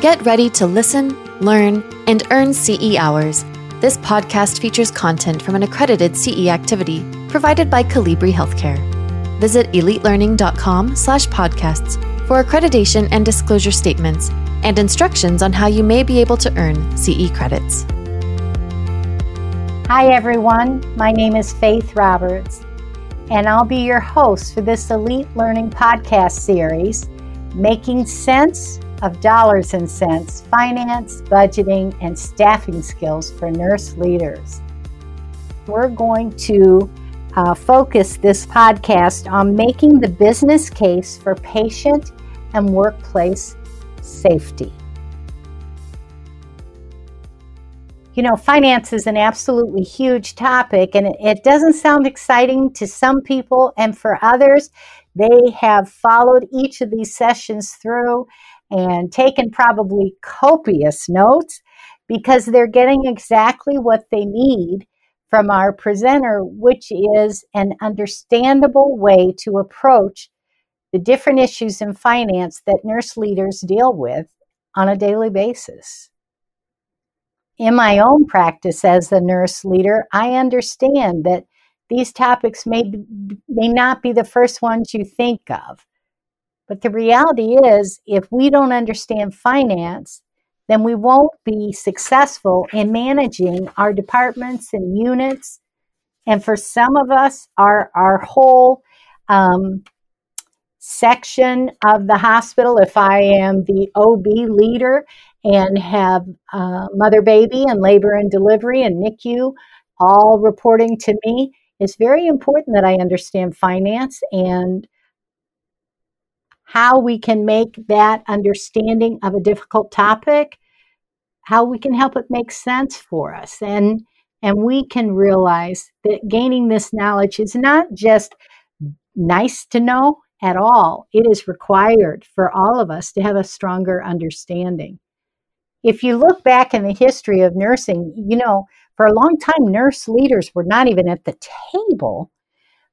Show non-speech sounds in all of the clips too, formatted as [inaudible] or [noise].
Get ready to listen, learn, and earn CE hours. This podcast features content from an accredited CE activity provided by Colibri Healthcare. Visit elitelearning.com slash podcasts for accreditation and disclosure statements and instructions on how you may be able to earn CE credits. Hi, everyone. My name is Faith Roberts, and I'll be your host for this Elite Learning podcast series, Making Sense of Dollars and Cents Finance, Budgeting, and Staffing Skills for Nurse Leaders. We're going to uh, focus this podcast on making the business case for patient and workplace safety. You know, finance is an absolutely huge topic, and it doesn't sound exciting to some people, and for others, they have followed each of these sessions through and taken probably copious notes because they're getting exactly what they need from our presenter, which is an understandable way to approach the different issues in finance that nurse leaders deal with on a daily basis. In my own practice as a nurse leader, I understand that these topics may, may not be the first ones you think of. But the reality is, if we don't understand finance, then we won't be successful in managing our departments and units. And for some of us, our, our whole um, section of the hospital, if I am the OB leader and have uh, mother baby and labor and delivery and NICU all reporting to me, it's very important that I understand finance and how we can make that understanding of a difficult topic, how we can help it make sense for us. And and we can realize that gaining this knowledge is not just nice to know at all. It is required for all of us to have a stronger understanding. If you look back in the history of nursing, you know, for a long time, nurse leaders were not even at the table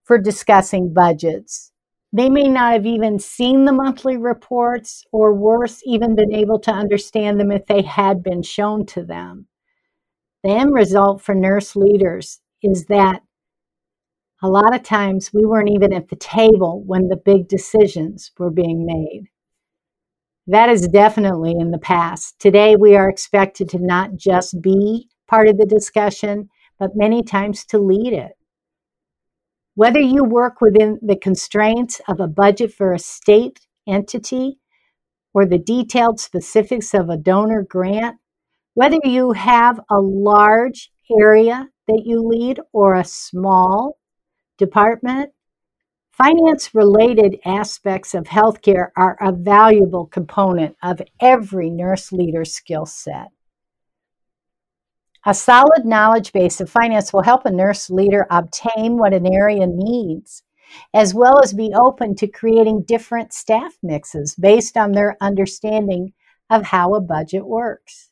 for discussing budgets they may not have even seen the monthly reports, or worse, even been able to understand them if they had been shown to them. The end result for nurse leaders is that a lot of times we weren't even at the table when the big decisions were being made. That is definitely in the past. Today, we are expected to not just be part of the discussion, but many times to lead it. Whether you work within the constraints of a budget for a state entity or the detailed specifics of a donor grant, whether you have a large area that you lead or a small department, finance related aspects of healthcare are a valuable component of every nurse leader skill set. A solid knowledge base of finance will help a nurse leader obtain what an area needs, as well as be open to creating different staff mixes based on their understanding of how a budget works.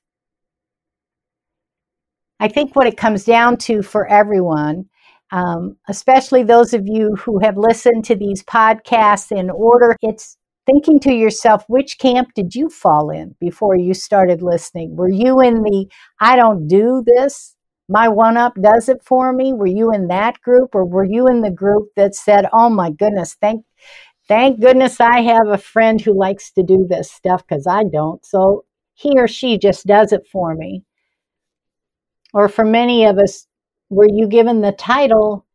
I think what it comes down to for everyone, um, especially those of you who have listened to these podcasts in order, it's thinking to yourself, which camp did you fall in before you started listening? Were you in the I don't do this, my one up does it for me? Were you in that group or were you in the group that said, "Oh my goodness, thank thank goodness I have a friend who likes to do this stuff cuz I don't." So he or she just does it for me. Or for many of us, were you given the title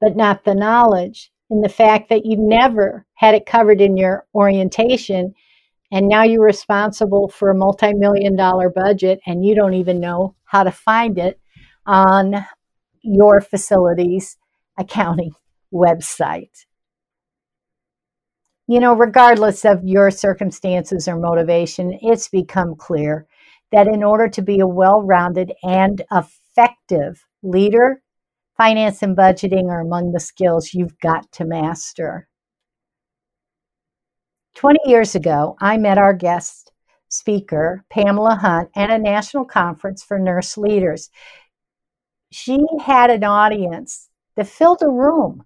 but not the knowledge? In the fact that you never had it covered in your orientation and now you're responsible for a multi-million dollar budget and you don't even know how to find it on your facility's accounting website. You know, regardless of your circumstances or motivation, it's become clear that in order to be a well rounded and effective leader, Finance and budgeting are among the skills you've got to master. 20 years ago, I met our guest speaker, Pamela Hunt, at a national conference for nurse leaders. She had an audience that filled a room,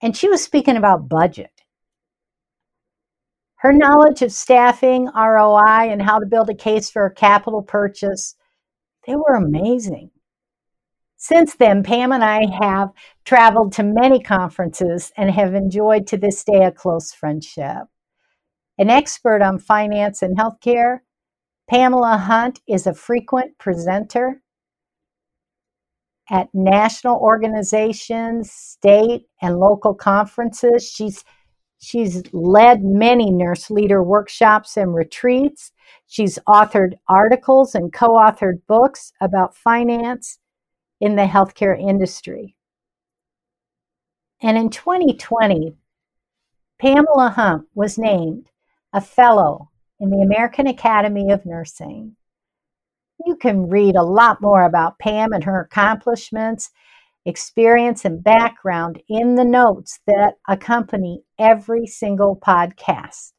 and she was speaking about budget. Her knowledge of staffing, ROI, and how to build a case for a capital purchase, they were amazing. Since then, Pam and I have traveled to many conferences and have enjoyed to this day a close friendship. An expert on finance and healthcare, Pamela Hunt is a frequent presenter at national organizations, state and local conferences. She's she's led many nurse leader workshops and retreats. She's authored articles and co-authored books about finance in the healthcare industry. And in 2020, Pamela Hunt was named a fellow in the American Academy of Nursing. You can read a lot more about Pam and her accomplishments, experience, and background in the notes that accompany every single podcast.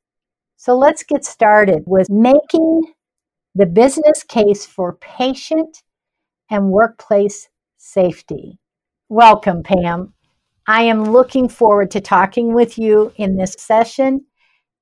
So let's get started with making the business case for patient and workplace safety. Welcome, Pam. I am looking forward to talking with you in this session,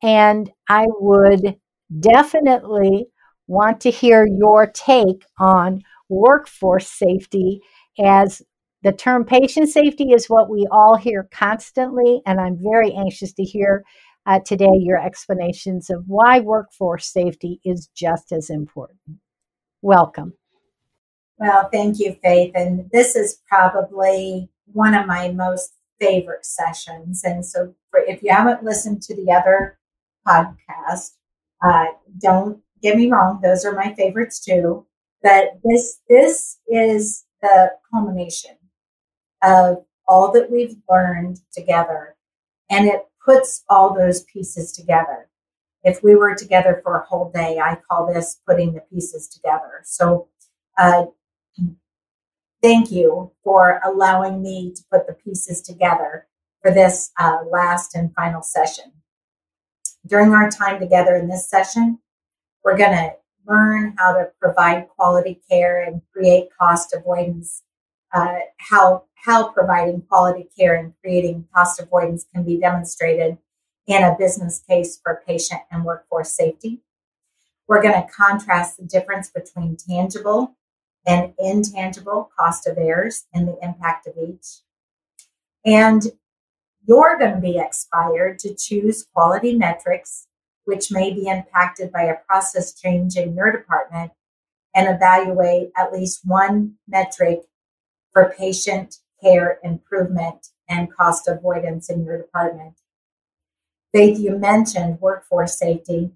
and I would definitely want to hear your take on workforce safety as the term patient safety is what we all hear constantly, and I'm very anxious to hear uh, today your explanations of why workforce safety is just as important. Welcome. Well, thank you, Faith. And this is probably one of my most favorite sessions. And so, for, if you haven't listened to the other podcast, uh, don't get me wrong; those are my favorites too. But this this is the culmination of all that we've learned together, and it puts all those pieces together. If we were together for a whole day, I call this putting the pieces together. So, uh, thank you for allowing me to put the pieces together for this uh, last and final session. During our time together in this session, we're going to learn how to provide quality care and create cost avoidance. Uh, how how providing quality care and creating cost avoidance can be demonstrated in a business case for patient and workforce safety. We're going to contrast the difference between tangible and intangible cost of errors and the impact of each. And you're going to be expired to choose quality metrics, which may be impacted by a process change in your department, and evaluate at least one metric for patient care improvement and cost avoidance in your department. Faith, you mentioned workforce safety.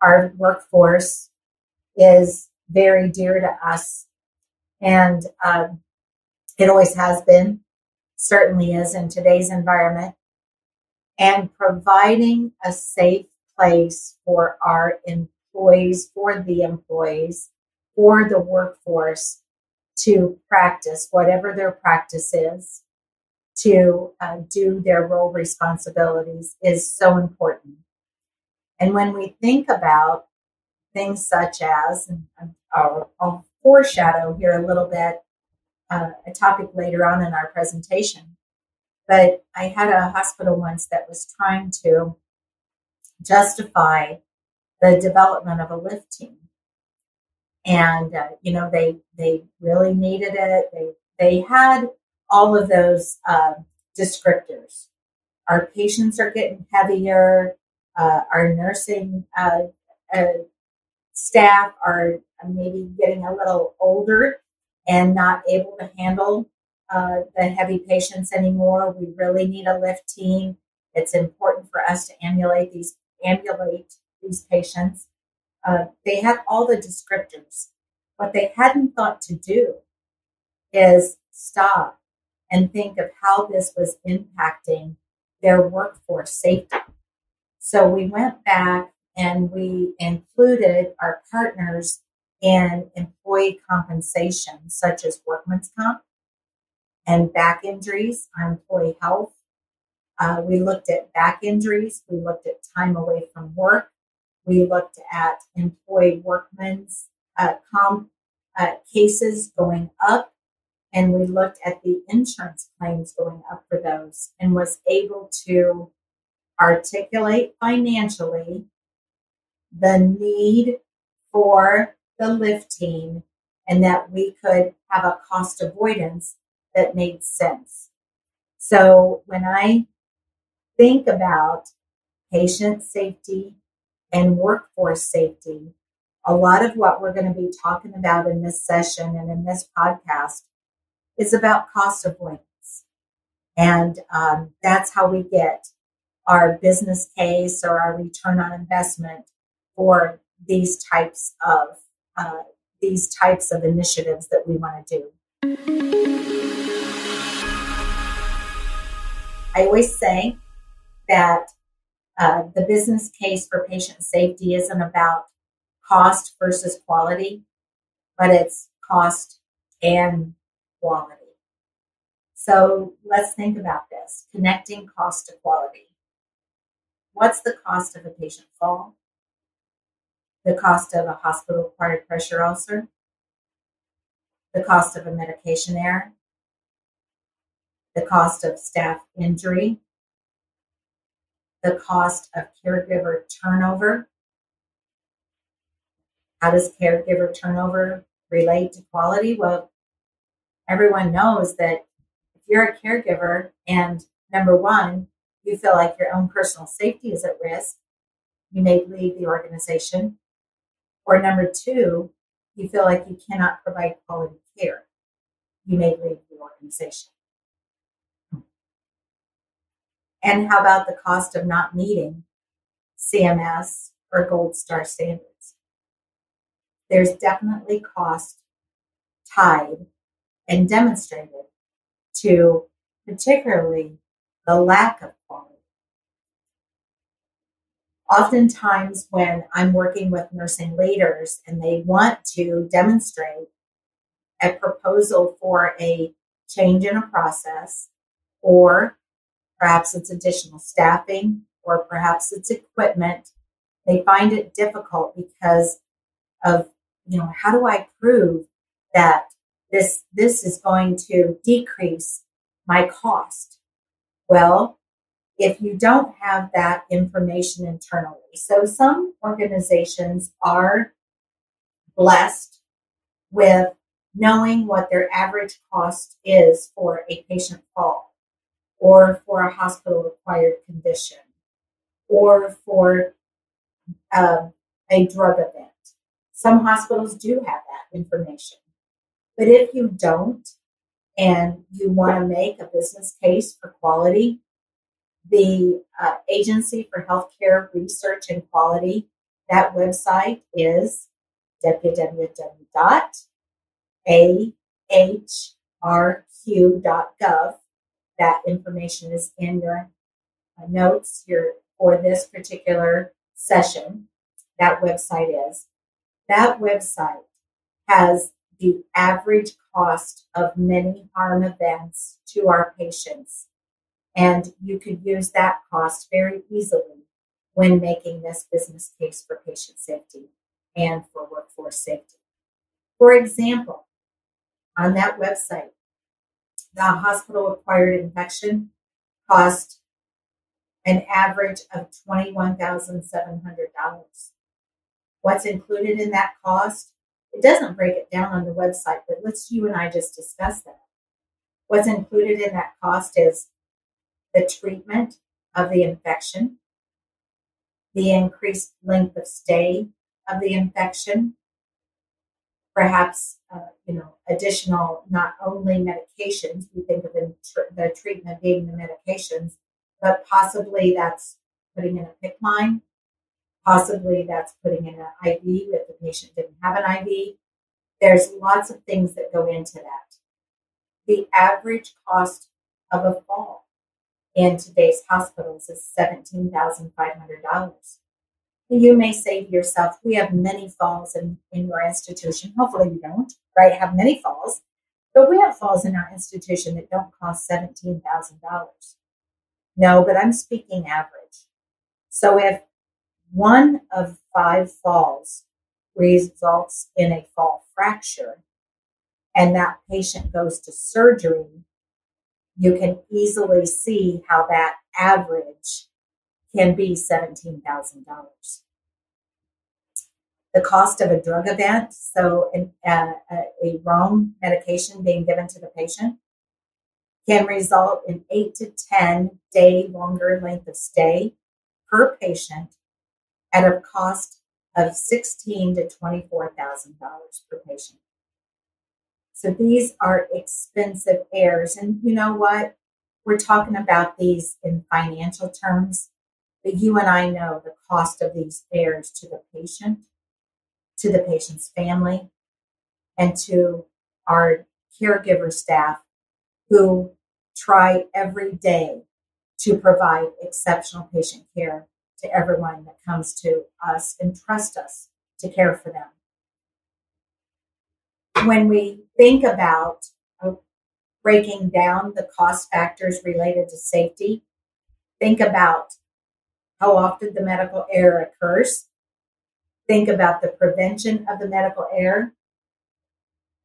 Our workforce is very dear to us. And um, it always has been, certainly is in today's environment. And providing a safe place for our employees, for the employees, for the workforce to practice whatever their practice is, to uh, do their role responsibilities is so important. And when we think about things such as, and I'll, I'll foreshadow here a little bit uh, a topic later on in our presentation. But I had a hospital once that was trying to justify the development of a lift team, and uh, you know they they really needed it. They they had all of those uh, descriptors. Our patients are getting heavier. Uh, our nursing uh, uh, staff are maybe getting a little older and not able to handle uh, the heavy patients anymore. We really need a lift team. It's important for us to ambulate these ambulate these patients. Uh, they had all the descriptors. What they hadn't thought to do is stop and think of how this was impacting their workforce safety. So we went back and we included our partners in employee compensation, such as workman's comp and back injuries, our employee health. Uh, we looked at back injuries. We looked at time away from work. We looked at employee workman's uh, comp uh, cases going up. And we looked at the insurance claims going up for those and was able to articulate financially the need for the lifting and that we could have a cost avoidance that made sense. So when I think about patient safety and workforce safety, a lot of what we're going to be talking about in this session and in this podcast is about cost avoidance. And um, that's how we get our business case or our return on investment for these types of uh, these types of initiatives that we want to do. I always say that uh, the business case for patient safety isn't about cost versus quality, but it's cost and quality. So let's think about this connecting cost to quality. What's the cost of a patient fall? The cost of a hospital acquired pressure ulcer? The cost of a medication error? The cost of staff injury? The cost of caregiver turnover? How does caregiver turnover relate to quality? Well, everyone knows that if you're a caregiver and number one, you feel like your own personal safety is at risk, you may leave the organization. Or number two, you feel like you cannot provide quality care, you may leave the organization. And how about the cost of not meeting CMS or Gold Star standards? there's definitely cost tied and demonstrated to particularly the lack of quality. Oftentimes, when I'm working with nursing leaders and they want to demonstrate a proposal for a change in a process, or perhaps it's additional staffing, or perhaps it's equipment, they find it difficult because of you know, how do I prove that this this is going to decrease my cost? Well, if you don't have that information internally. So some organizations are blessed with knowing what their average cost is for a patient fall or for a hospital acquired condition or for um, a drug event. Some hospitals do have that information. But if you don't, and you want to make a business case for quality, the uh, Agency for Healthcare Research and Quality, that website is www.ahrq.gov. That information is in your uh, notes here for this particular session. That website is that website has the average cost of many harm events to our patients. And you could use that cost very easily when making this business case for patient safety and for workforce safety. For example, on that website, the hospital acquired infection cost an average of $21,700 what's included in that cost. It doesn't break it down on the website, but let's you and I just discuss that. What's included in that cost is the treatment of the infection, the increased length of stay of the infection, perhaps uh, you know additional not only medications. We think of the, the treatment being the medications, but possibly that's putting in a PICC line, Possibly that's putting in an IV if the patient didn't have an IV. There's lots of things that go into that. The average cost of a fall in today's hospitals is $17,500. You may say to yourself, we have many falls in, in your institution. Hopefully you don't, right? Have many falls. But we have falls in our institution that don't cost $17,000. No, but I'm speaking average. So if one of five falls results in a fall fracture and that patient goes to surgery, you can easily see how that average can be $17,000. The cost of a drug event, so an, uh, a wrong medication being given to the patient, can result in 8 to 10 day longer length of stay per patient at a cost of 16 to $24,000 per patient. So these are expensive errors. And you know what? We're talking about these in financial terms, but you and I know the cost of these errors to the patient, to the patient's family, and to our caregiver staff who try every day to provide exceptional patient care to everyone that comes to us and trust us to care for them when we think about uh, breaking down the cost factors related to safety, think about how often the medical error occurs, think about the prevention of the medical error,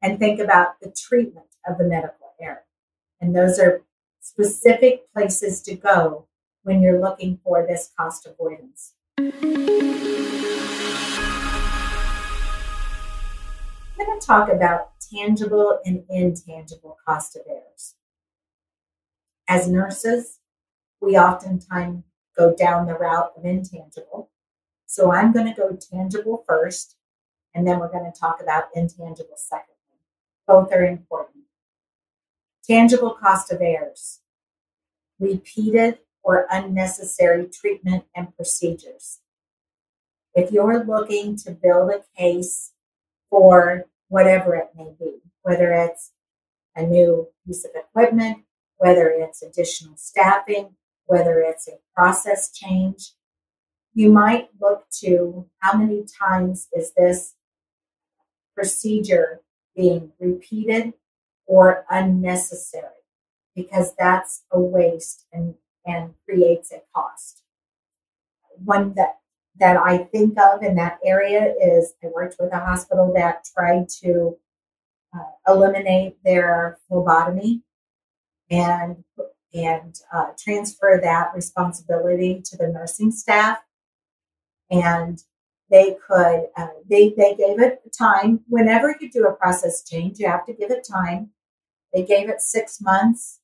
and think about the treatment of the medical error. And those are specific places to go when you're looking for this cost avoidance. I'm going to talk about tangible and intangible cost of errors. As nurses, we oftentimes go down the route of intangible. So I'm going to go tangible first, and then we're going to talk about intangible secondly. Both are important. Tangible cost of errors, repeated or unnecessary treatment and procedures. If you're looking to build a case for whatever it may be, whether it's a new piece of equipment, whether it's additional staffing, whether it's a process change. You might look to how many times is this procedure being repeated or unnecessary because that's a waste and, and creates a cost. One that that I think of in that area is I worked with a hospital that tried to uh, eliminate their phlebotomy and and uh, transfer that responsibility to the nursing staff. And they could uh, they they gave it time. Whenever you do a process change, you have to give it time. They gave it six months,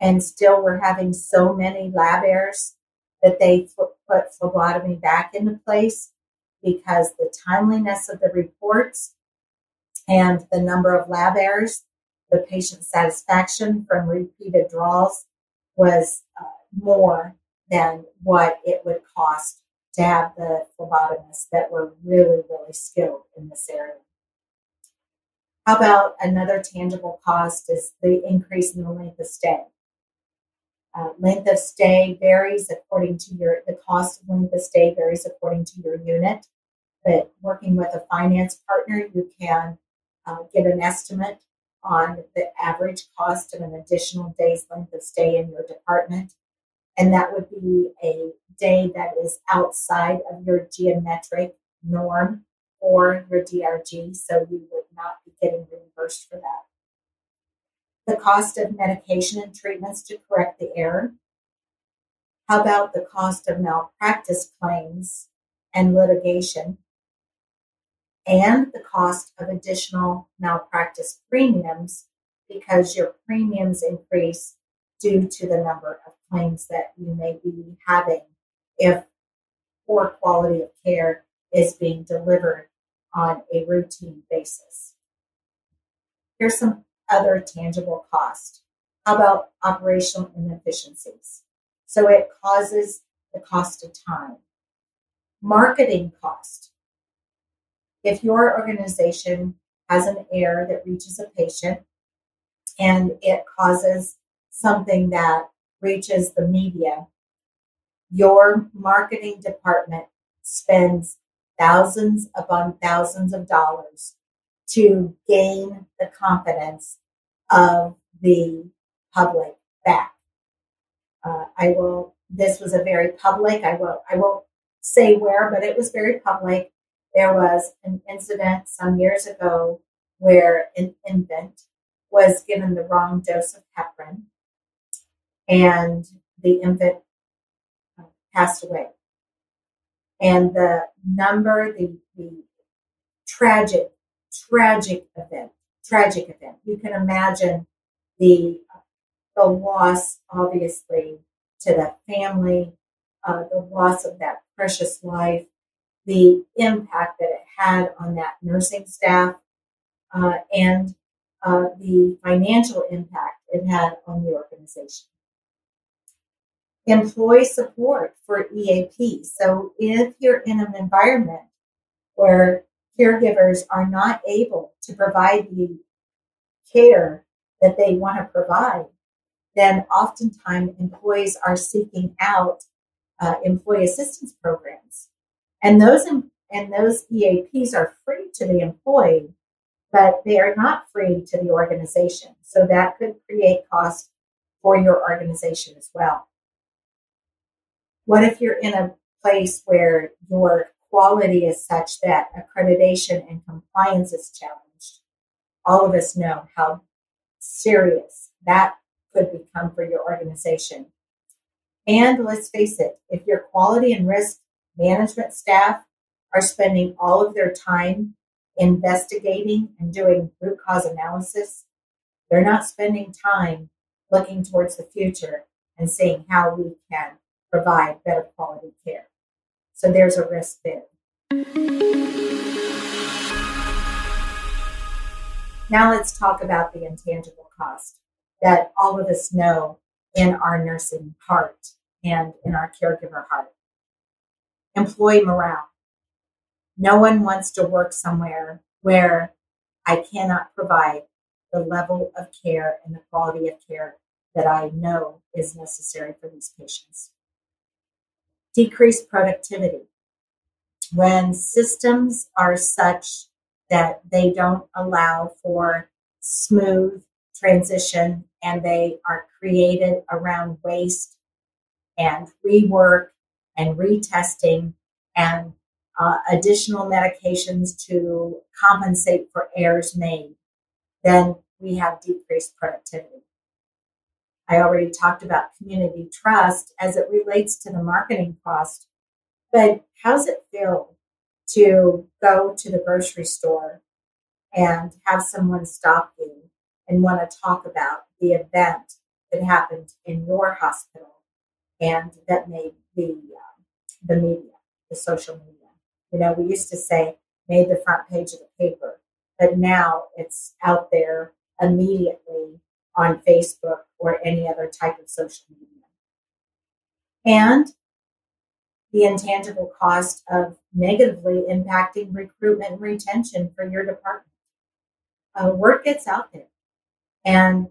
and still we're having so many lab errors that they put phlebotomy back into place because the timeliness of the reports and the number of lab errors, the patient satisfaction from repeated draws was uh, more than what it would cost to have the phlebotomists that were really, really skilled in this area. How about another tangible cost is the increase in the length of stay. Uh, length of stay varies according to your, the cost of length of stay varies according to your unit. But working with a finance partner, you can uh, get an estimate on the average cost of an additional day's length of stay in your department. And that would be a day that is outside of your geometric norm or your DRG, so you would not be getting reimbursed for that the cost of medication and treatments to correct the error? How about the cost of malpractice claims and litigation? And the cost of additional malpractice premiums because your premiums increase due to the number of claims that you may be having if poor quality of care is being delivered on a routine basis. Here's some other tangible cost. How about operational inefficiencies? So it causes the cost of time. Marketing cost. If your organization has an error that reaches a patient and it causes something that reaches the media, your marketing department spends thousands upon thousands of dollars to gain the confidence of the public back. Uh, I will. This was a very public. I will. I won't say where, but it was very public. There was an incident some years ago where an infant was given the wrong dose of heparin, and the infant passed away. And the number, the, the tragic, tragic event, tragic event. You can imagine the the loss, obviously, to that family, uh, the loss of that precious life, the impact that it had on that nursing staff, uh, and uh, the financial impact it had on the organization. Employee support for EAP. So if you're in an environment where caregivers are not able to provide the care that they want to provide, then oftentimes employees are seeking out uh, employee assistance programs, and those and those EAPs are free to the employee, but they are not free to the organization. So that could create cost for your organization as well. What if you're in a place where your quality is such that accreditation and compliance is challenged? All of us know how serious that could become for your organization. And let's face it, if your quality and risk management staff are spending all of their time investigating and doing root cause analysis, they're not spending time looking towards the future and seeing how we can provide better quality care. So there's a risk there. Now let's talk about the intangible cost that all of us know in our nursing heart and in our caregiver heart. Employee morale. No one wants to work somewhere where I cannot provide the level of care and the quality of care that I know is necessary for these patients. Decreased productivity. When systems are such that they don't allow for smooth transition and they are created around waste and rework and retesting and uh, additional medications to compensate for errors made, then we have decreased productivity. I already talked about community trust as it relates to the marketing cost, but how's it feel to go to the grocery store and have someone stop you and want to talk about the event that happened in your hospital and that made the um, the media, the social media. You know, we used to say made the front page of the paper, but now it's out there immediately on Facebook or any other type of social media. And the intangible cost of negatively impacting recruitment and retention for your department. Uh, word gets out there, and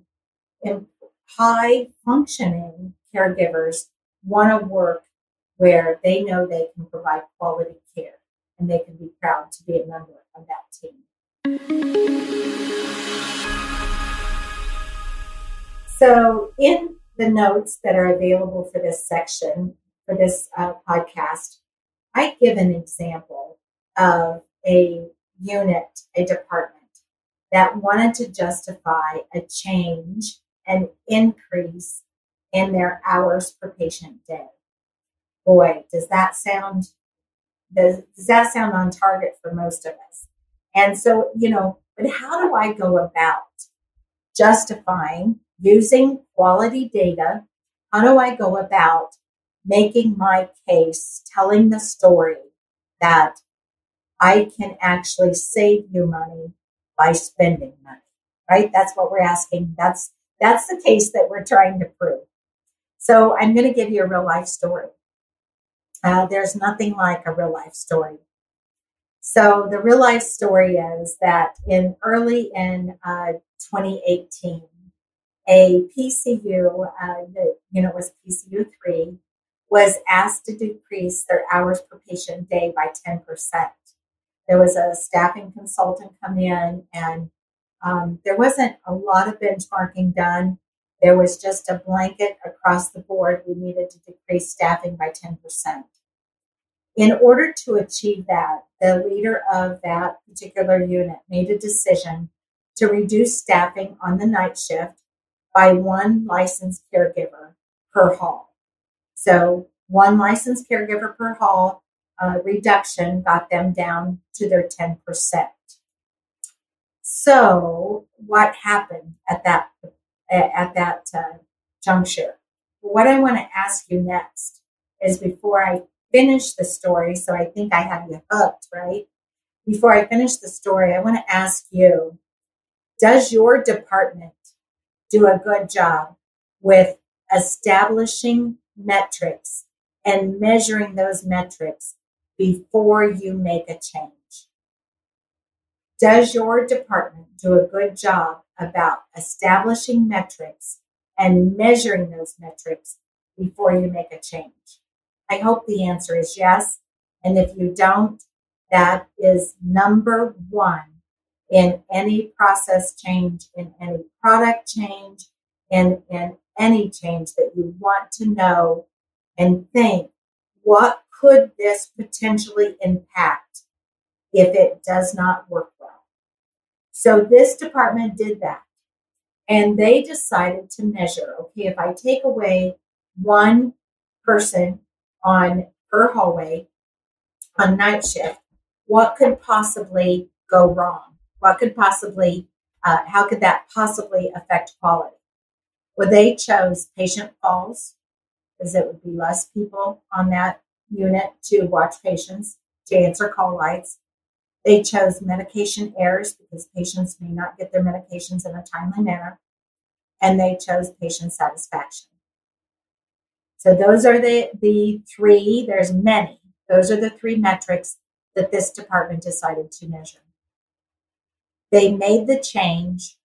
high functioning caregivers want to work where they know they can provide quality care and they can be proud to be a member of that team. So, in the notes that are available for this section, for this uh, podcast, I give an example of a unit, a department that wanted to justify a change, an increase in their hours per patient day. Boy, does that sound does, does that sound on target for most of us? And so, you know, but how do I go about justifying using quality data? How do I go about making my case, telling the story that I can actually save you money by spending money, right? That's what we're asking. That's, that's the case that we're trying to prove. So I'm going to give you a real life story. Uh, there's nothing like a real life story. So the real life story is that in early in uh, 2018, a PCU, uh, the unit was PCU three, was asked to decrease their hours per patient day by 10%. There was a staffing consultant come in, and um, there wasn't a lot of benchmarking done. There was just a blanket across the board. We needed to decrease staffing by 10%. In order to achieve that, the leader of that particular unit made a decision to reduce staffing on the night shift by one licensed caregiver per hall. So one licensed caregiver per hall uh, reduction got them down to their 10%. So, what happened at that at that uh, juncture? What I want to ask you next is before I finish the story, so I think I have you hooked, right? Before I finish the story, I want to ask you Does your department do a good job with establishing metrics and measuring those metrics before you make a change? Does your department do a good job about establishing metrics and measuring those metrics before you make a change? I hope the answer is yes. And if you don't, that is number one in any process change, in any product change, in, in any change that you want to know and think, what could this potentially impact if it does not work well? So this department did that. And they decided to measure okay, if I take away one person on per hallway on night shift, what could possibly go wrong? What could possibly, uh, how could that possibly affect quality? Well, they chose patient falls because it would be less people on that unit to watch patients, to answer call lights. They chose medication errors because patients may not get their medications in a timely manner. And they chose patient satisfaction. So those are the, the three, there's many. Those are the three metrics that this department decided to measure. They made the change,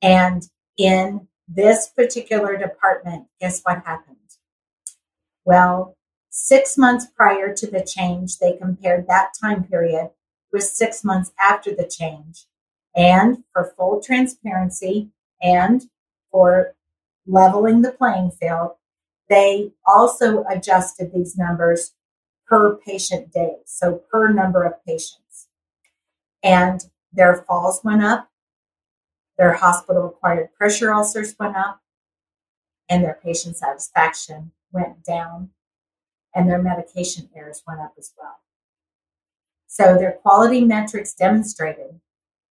and in this particular department, guess what happened? Well, six months prior to the change, they compared that time period with six months after the change. And for full transparency and for leveling the playing field, they also adjusted these numbers per patient day, so per number of patients. And their falls went up, their hospital acquired pressure ulcers went up, and their patient satisfaction went down, and their medication errors went up as well. So their quality metrics demonstrated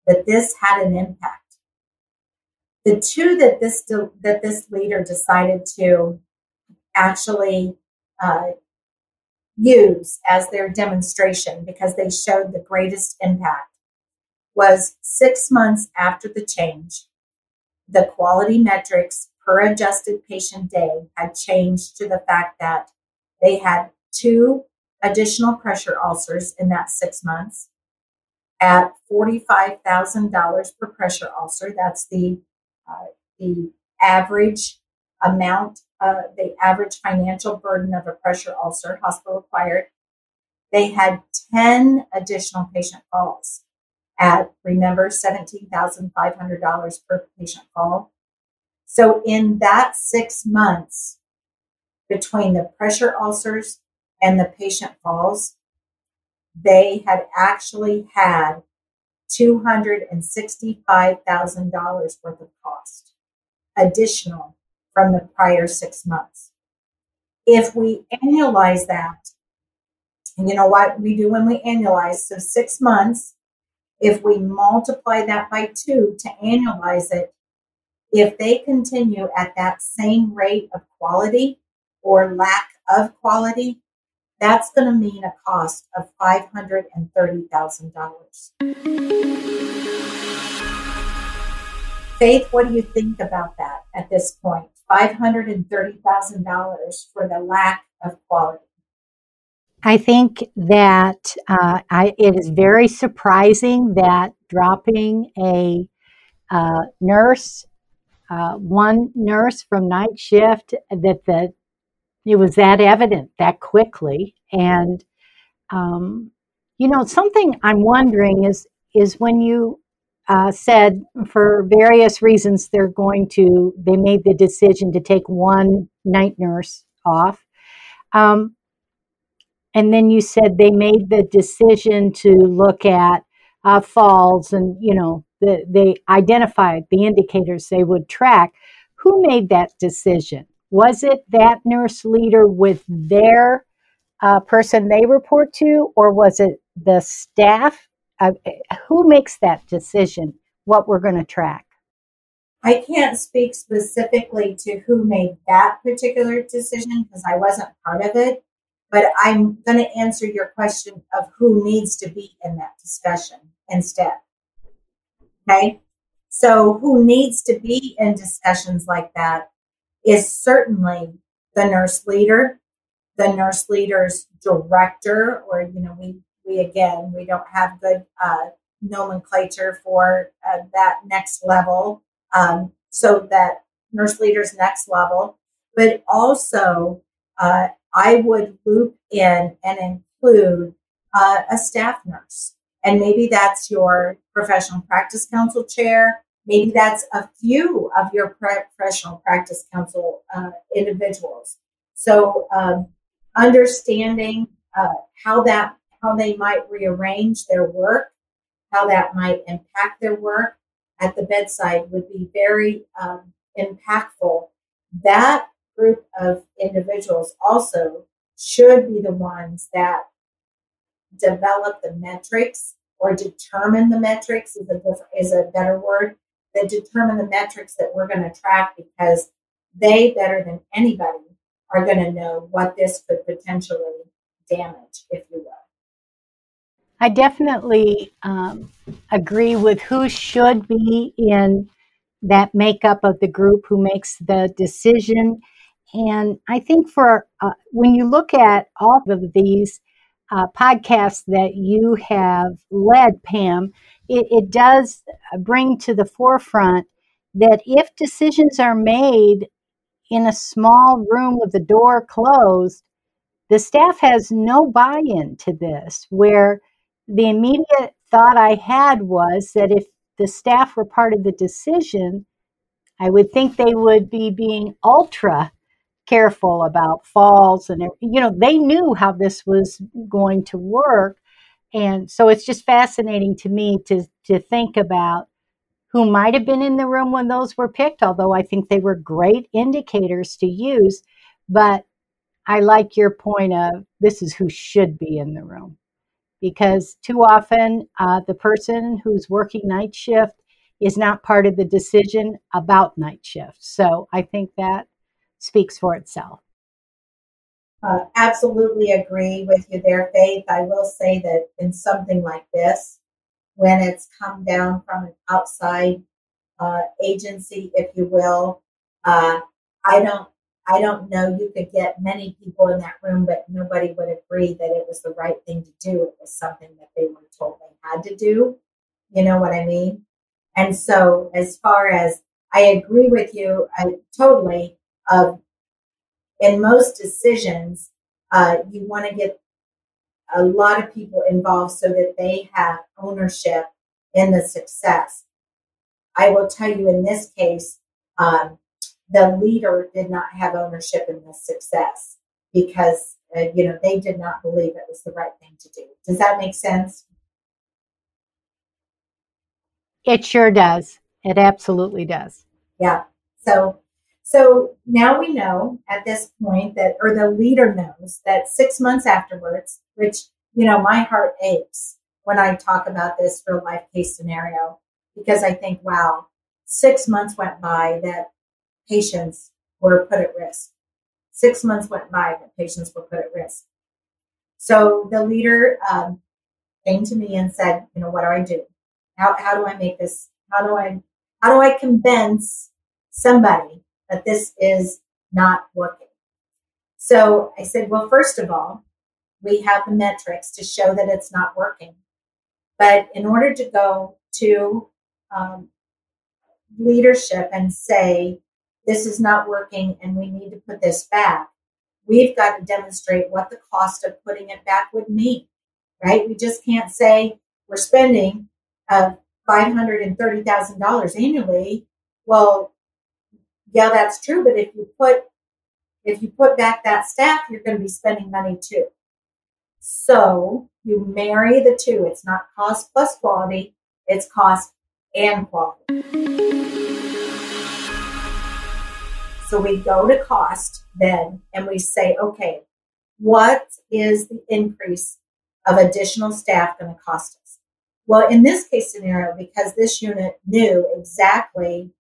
that this had an impact. The two that this that this leader decided to actually uh, use as their demonstration because they showed the greatest impact was six months after the change, the quality metrics per adjusted patient day had changed to the fact that they had two additional pressure ulcers in that six months at $45,000 per pressure ulcer. That's the, uh, the average amount, uh, the average financial burden of a pressure ulcer, hospital acquired. They had 10 additional patient falls at, remember, $17,500 per patient fall. So in that six months between the pressure ulcers and the patient falls, they had actually had $265,000 worth of cost additional from the prior six months. If we annualize that, and you know what we do when we annualize, so six months if we multiply that by two to annualize it, if they continue at that same rate of quality or lack of quality, that's going to mean a cost of $530,000. Faith, what do you think about that at this point? $530,000 for the lack of quality. I think that uh, I, it is very surprising that dropping a uh, nurse, uh, one nurse from night shift, that the it was that evident that quickly. And um, you know, something I'm wondering is is when you uh, said for various reasons they're going to they made the decision to take one night nurse off. Um, and then you said they made the decision to look at uh, falls and, you know, the, they identified the indicators they would track. Who made that decision? Was it that nurse leader with their uh, person they report to, or was it the staff? Uh, who makes that decision? What we're going to track? I can't speak specifically to who made that particular decision because I wasn't part of it, but I'm going to answer your question of who needs to be in that discussion instead. Okay. So, who needs to be in discussions like that is certainly the nurse leader, the nurse leader's director, or, you know, we, we again, we don't have good uh, nomenclature for uh, that next level um, so that nurse leaders next level, but also uh, I would loop in and include uh, a staff nurse. And maybe that's your professional practice council chair. Maybe that's a few of your professional practice council uh, individuals. So um, understanding uh, how that how they might rearrange their work, how that might impact their work, at the bedside would be very um, impactful. That group of individuals also should be the ones that develop the metrics or determine the metrics is a, is a better word that determine the metrics that we're going to track because they better than anybody are going to know what this could potentially damage, if you will. I definitely um, agree with who should be in that makeup of the group who makes the decision. And I think for uh, when you look at all of these uh, podcasts that you have led, Pam, it, it does bring to the forefront that if decisions are made in a small room with the door closed, the staff has no buy in to this, where the immediate thought I had was that if the staff were part of the decision, I would think they would be being ultra careful about falls and you know they knew how this was going to work. And so it's just fascinating to me to to think about who might have been in the room when those were picked although i think they were great indicators to use. But i like your point of this is who should be in the room. Because too often uh, the person who's working night shift is not part of the decision about night shift. So I think that speaks for itself. Uh, absolutely agree with you there, Faith. I will say that in something like this, when it's come down from an outside uh, agency, if you will, uh, I don't I don't know, you could get many people in that room, but nobody would agree that it was the right thing to do. It was something that they were told they had to do. You know what I mean? And so, as far as I agree with you, I totally. Uh, in most decisions, uh, you want to get a lot of people involved so that they have ownership in the success. I will tell you in this case, um, the leader did not have ownership in the success because uh, you know they did not believe it was the right thing to do. Does that make sense? It sure does. It absolutely does. Yeah. So so now we know at this point that or the leader knows that 6 months afterwards, which you know my heart aches when I talk about this real life case scenario because I think wow, 6 months went by that patients were put at risk. Six months went by that patients were put at risk. So the leader um, came to me and said, you know, what do I do? How, how do I make this? How do I, how do I convince somebody that this is not working? So I said, well, first of all, we have the metrics to show that it's not working. But in order to go to um, leadership and say, this is not working and we need to put this back, we've got to demonstrate what the cost of putting it back would mean, right? We just can't say we're spending uh, $530,000 annually. Well, yeah, that's true. But if you put if you put back that staff, you're going to be spending money too. So you marry the two. It's not cost plus quality, it's cost and quality. So we go to cost then and we say, okay, what is the increase of additional staff going to cost us? Well, in this case scenario, because this unit knew exactly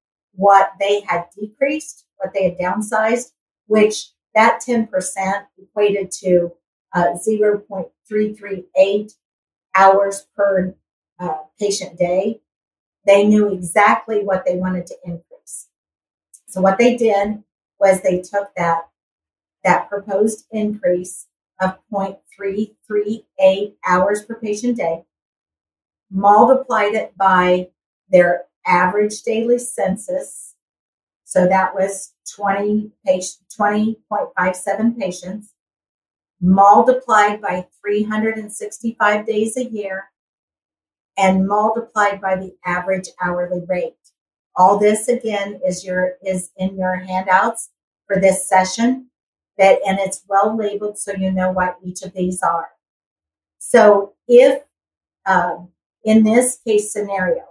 what they had decreased, what they had downsized, which that 10% equated to uh, 0.338 hours per uh, patient day. They knew exactly what they wanted to increase. So what they did was they took that that proposed increase of 0.338 hours per patient day, multiplied it by their average daily census. So that was 20 20.57 patients multiplied by 365 days a year and multiplied by the average hourly rate. All this again is your is in your handouts for this session that and it's well labeled so you know what each of these are. So if um, in this case scenario,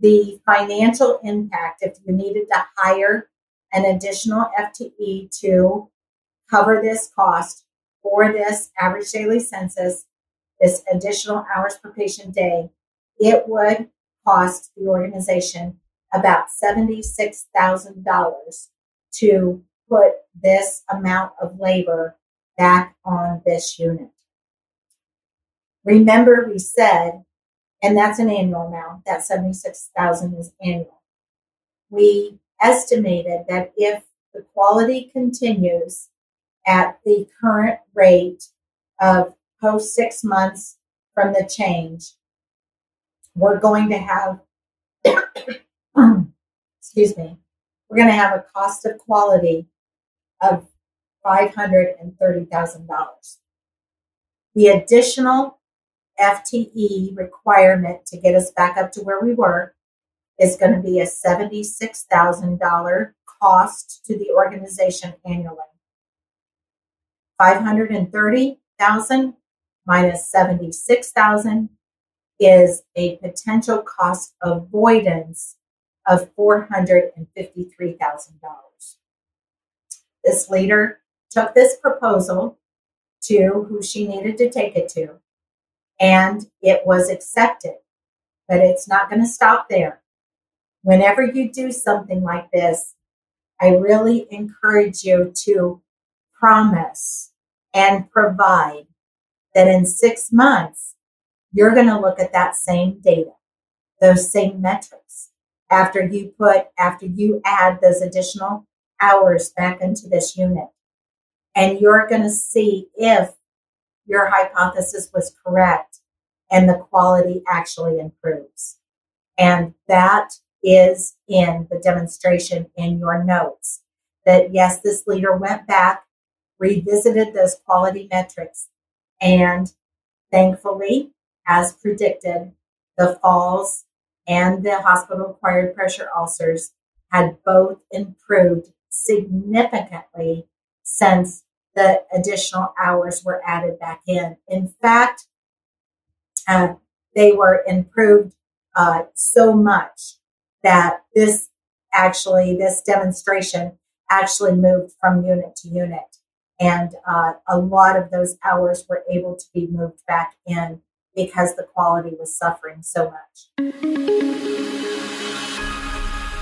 the financial impact, if you needed to hire an additional FTE to cover this cost for this average daily census, this additional hours per patient day, it would cost the organization about $76,000 to put this amount of labor back on this unit. Remember, we said, and that's an annual amount, that 76,000 is annual. We estimated that if the quality continues at the current rate of post six months from the change, we're going to have, [coughs] excuse me, we're going to have a cost of quality of $530,000. The additional FTE requirement to get us back up to where we were is going to be a $76,000 cost to the organization annually. 530,000 minus 76,000 is a potential cost avoidance of $453,000. This leader took this proposal to who she needed to take it to, and it was accepted. But it's not going to stop there. Whenever you do something like this, I really encourage you to promise and provide that in six months, you're going to look at that same data, those same metrics. After you put, after you add those additional hours back into this unit. And you're going to see if your hypothesis was correct and the quality actually improves. And that is in the demonstration in your notes that yes, this leader went back, revisited those quality metrics, and thankfully, as predicted, the falls and the hospital acquired pressure ulcers had both improved significantly since the additional hours were added back in. In fact, uh, they were improved uh, so much that this actually, this demonstration actually moved from unit to unit. And uh, a lot of those hours were able to be moved back in because the quality was suffering so much.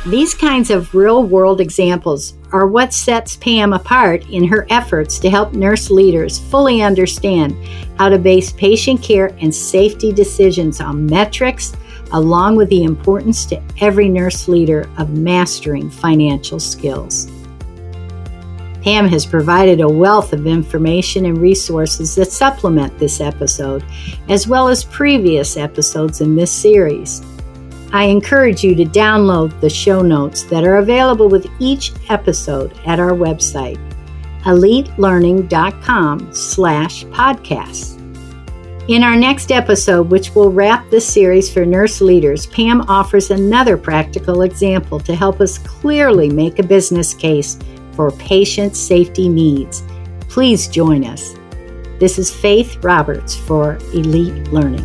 These kinds of real world examples are what sets Pam apart in her efforts to help nurse leaders fully understand how to base patient care and safety decisions on metrics, along with the importance to every nurse leader of mastering financial skills. Pam has provided a wealth of information and resources that supplement this episode, as well as previous episodes in this series. I encourage you to download the show notes that are available with each episode at our website, elitelearning.com slash podcasts. In our next episode, which will wrap this series for nurse leaders, Pam offers another practical example to help us clearly make a business case for patient safety needs. Please join us. This is Faith Roberts for Elite Learning.